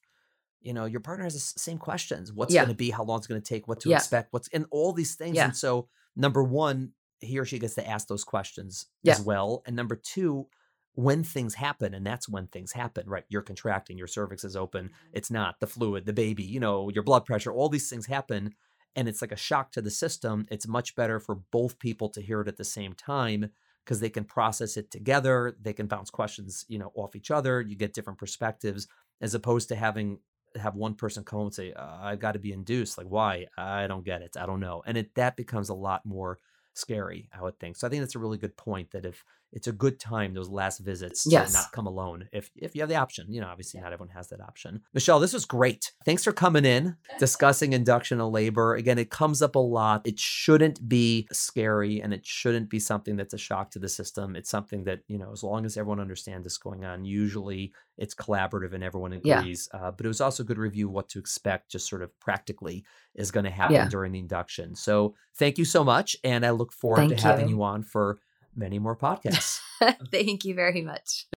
Speaker 1: you know, your partner has the same questions. What's yeah. going to be? How long it's going to take? What to expect? What's and all these things. And so number one, he or she gets to ask those questions as well. And number two, when things happen and that's when things happen right? You're contracting your cervix is open mm-hmm. it's not the fluid the baby you know your blood pressure all these things happen and it's like a shock to the system. It's much better for both people to hear it at the same time because they can process it together they can bounce questions you know off each other you get different perspectives as opposed to having have one person come home and say uh, i've got to be induced like why? I don't get it i don't know and it that becomes a lot more scary i would think. So i think that's a really good point that if it's a good time those last visits yes. to not come alone if if you have the option. You know, obviously not everyone has that option. Michelle, this was great. Thanks for coming in, discussing induction of labor. Again, it comes up a lot. It shouldn't be scary and it shouldn't be something that's a shock to the system. It's something that, you know, as long as everyone understands this going on, usually it's collaborative and everyone agrees. Yeah. Uh, but it was also a good review what to expect just sort of practically is going to happen yeah. during the induction. So thank you so much. And I look forward thank to you. having you on for many more podcasts.
Speaker 2: Thank you very much.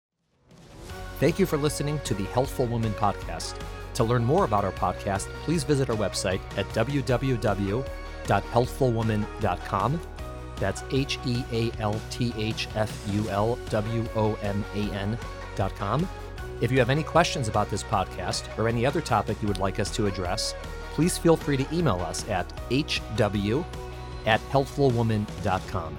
Speaker 1: Thank you for listening to the Healthful Woman podcast. To learn more about our podcast, please visit our website at www.healthfulwoman.com. That's H E A L T H F U L W O M A N.com. If you have any questions about this podcast or any other topic you would like us to address, please feel free to email us at hw at healthfulwoman.com.